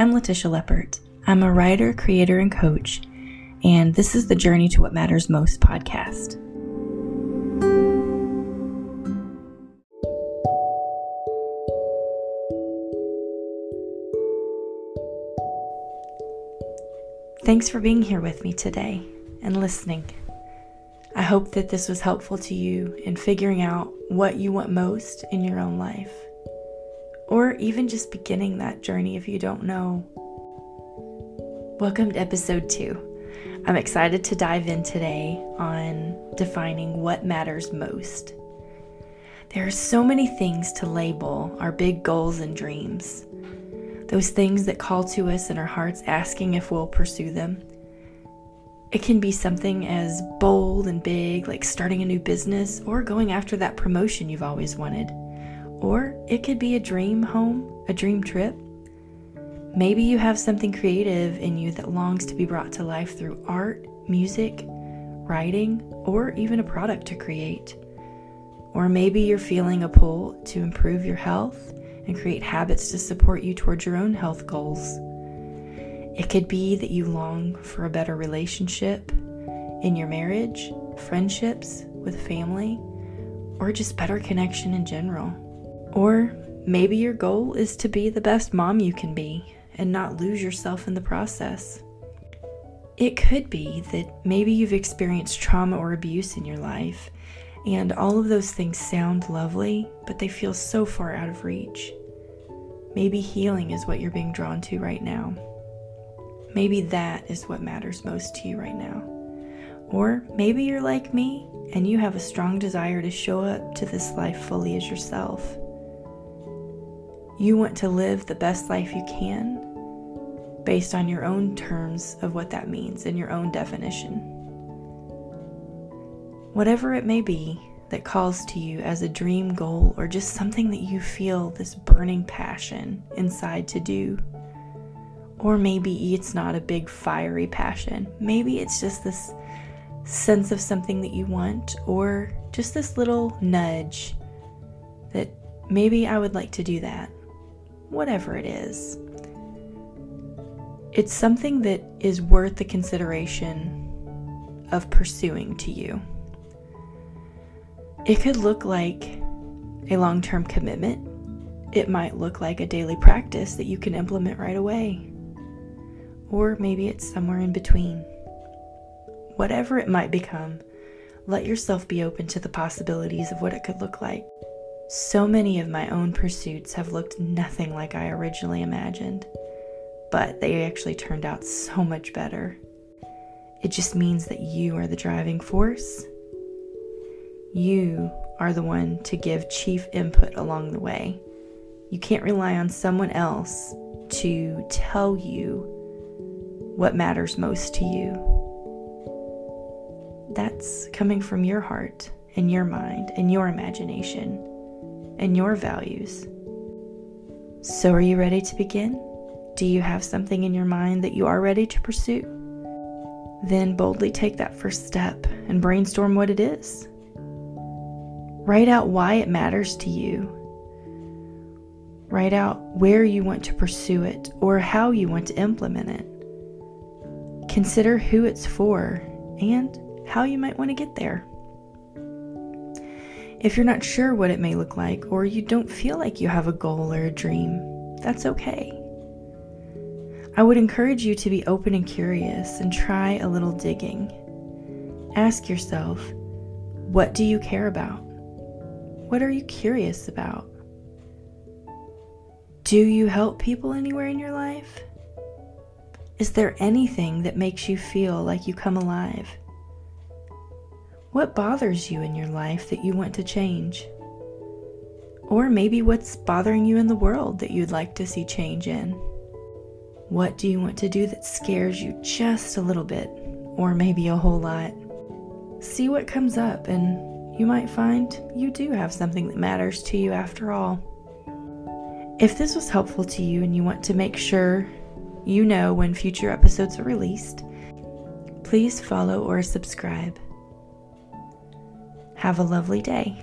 I'm Letitia Leppert. I'm a writer, creator, and coach, and this is the Journey to What Matters Most podcast. Thanks for being here with me today and listening. I hope that this was helpful to you in figuring out what you want most in your own life, even just beginning that journey if you don't know. Welcome to episode two. I'm excited to dive in today on defining what matters most. There are so many things to label our big goals and dreams, those things that call to us in our hearts asking if we'll pursue them it can be something as bold and big, like starting a new business or going after that promotion you've always wanted. Or it could be a dream home, a dream trip. Maybe you have something creative in you that longs to be brought to life through art, music, writing, or even a product to create. Or maybe you're feeling a pull to improve your health and create habits to support you towards your own health goals. It could be that you long for a better relationship in your marriage, friendships, with family, or just better connection in general. Or maybe your goal is to be the best mom you can be and not lose yourself in the process. It could be that maybe you've experienced trauma or abuse in your life, and all of those things sound lovely, but they feel so far out of reach. Maybe healing is what you're being drawn to right now. Maybe that is what matters most to you right now. Or maybe you're like me and you have a strong desire to show up to this life fully as yourself. You want to live the best life you can based on your own terms of what that means and your own definition. Whatever it may be that calls to you as a dream goal or just something that you feel this burning passion inside to do or maybe it's not a big fiery passion. Maybe it's just this sense of something that you want, or just this little nudge that maybe I would like to do that. Whatever it is. It's something that is worth the consideration of pursuing to you. It could look like a long term commitment. It might look like a daily practice that you can implement right away or maybe it's somewhere in between. Whatever it might become, let yourself be open to the possibilities of what it could look like. So many of my own pursuits have looked nothing like I originally imagined, but they actually turned out so much better. It just means that you are the driving force. You are the one to give chief input along the way. You can't rely on someone else to tell you what matters most to you. That's coming from your heart and your mind and your imagination and your values. So, are you ready to begin? Do you have something in your mind that you are ready to pursue? Then boldly take that first step and brainstorm what it is. Write out why it matters to you. Write out where you want to pursue it or how you want to implement it. Consider who it's for and how you might want to get there. If you're not sure what it may look like, or you don't feel like you have a goal or a dream, that's okay. I would encourage you to be open and curious and try a little digging. Ask yourself, what do you care about? What are you curious about? Do you help people anywhere in your life? Is there anything that makes you feel like you come alive? What bothers you in your life that you want to change? Or maybe what's bothering you in the world that you'd like to see change in? What do you want to do that scares you just a little bit, or maybe a whole lot? See what comes up, and you might find you do have something that matters to you after all. If this was helpful to you and you want to make sure you know when future episodes are released. Please follow or subscribe. Have a lovely day.